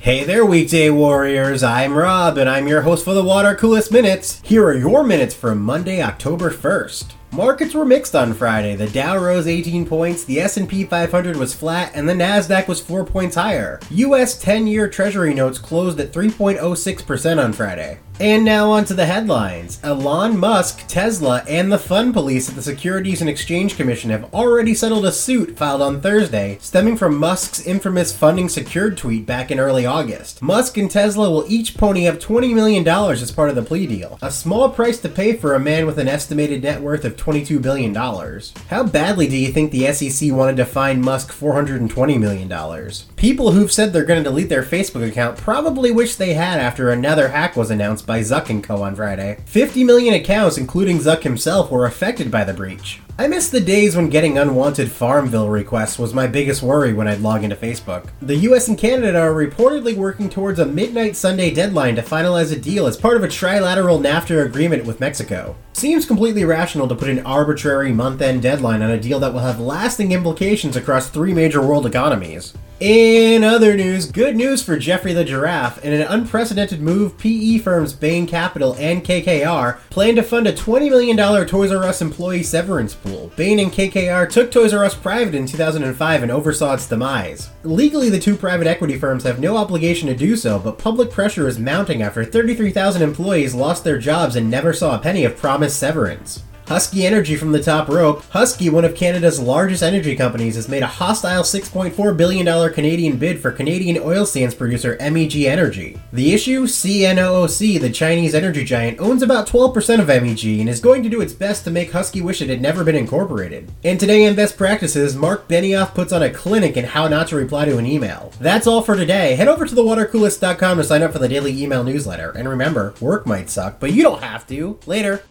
Hey there, weekday warriors. I'm Rob, and I'm your host for the Water Coolest Minutes. Here are your minutes for Monday, October 1st. Markets were mixed on Friday. The Dow rose 18 points, the S&P 500 was flat, and the Nasdaq was 4 points higher. US 10-year Treasury notes closed at 3.06% on Friday. And now on to the headlines. Elon Musk, Tesla, and the Fun Police at the Securities and Exchange Commission have already settled a suit filed on Thursday, stemming from Musk's infamous funding secured tweet back in early August. Musk and Tesla will each pony up $20 million as part of the plea deal, a small price to pay for a man with an estimated net worth of $22 billion. How badly do you think the SEC wanted to fine Musk $420 million? People who've said they're going to delete their Facebook account probably wish they had after another hack was announced by Zuck & Co. on Friday. 50 million accounts, including Zuck himself, were affected by the breach. I miss the days when getting unwanted Farmville requests was my biggest worry when I'd log into Facebook. The US and Canada are reportedly working towards a midnight Sunday deadline to finalize a deal as part of a trilateral NAFTA agreement with Mexico. Seems completely rational to put an arbitrary month end deadline on a deal that will have lasting implications across three major world economies. In other news, good news for Geoffrey the Giraffe. In an unprecedented move, PE firms Bain Capital and KKR plan to fund a $20 million Toys R Us employee severance pool. Bain and KKR took Toys R Us private in 2005 and oversaw its demise. Legally, the two private equity firms have no obligation to do so, but public pressure is mounting after 33,000 employees lost their jobs and never saw a penny of promised severance. Husky Energy from the top rope. Husky, one of Canada's largest energy companies, has made a hostile $6.4 billion Canadian bid for Canadian oil sands producer MEG Energy. The issue? CNOOC, the Chinese energy giant, owns about 12% of MEG and is going to do its best to make Husky wish it had never been incorporated. And today in Best Practices, Marc Benioff puts on a clinic in how not to reply to an email. That's all for today. Head over to thewatercoolest.com to sign up for the daily email newsletter. And remember, work might suck, but you don't have to. Later.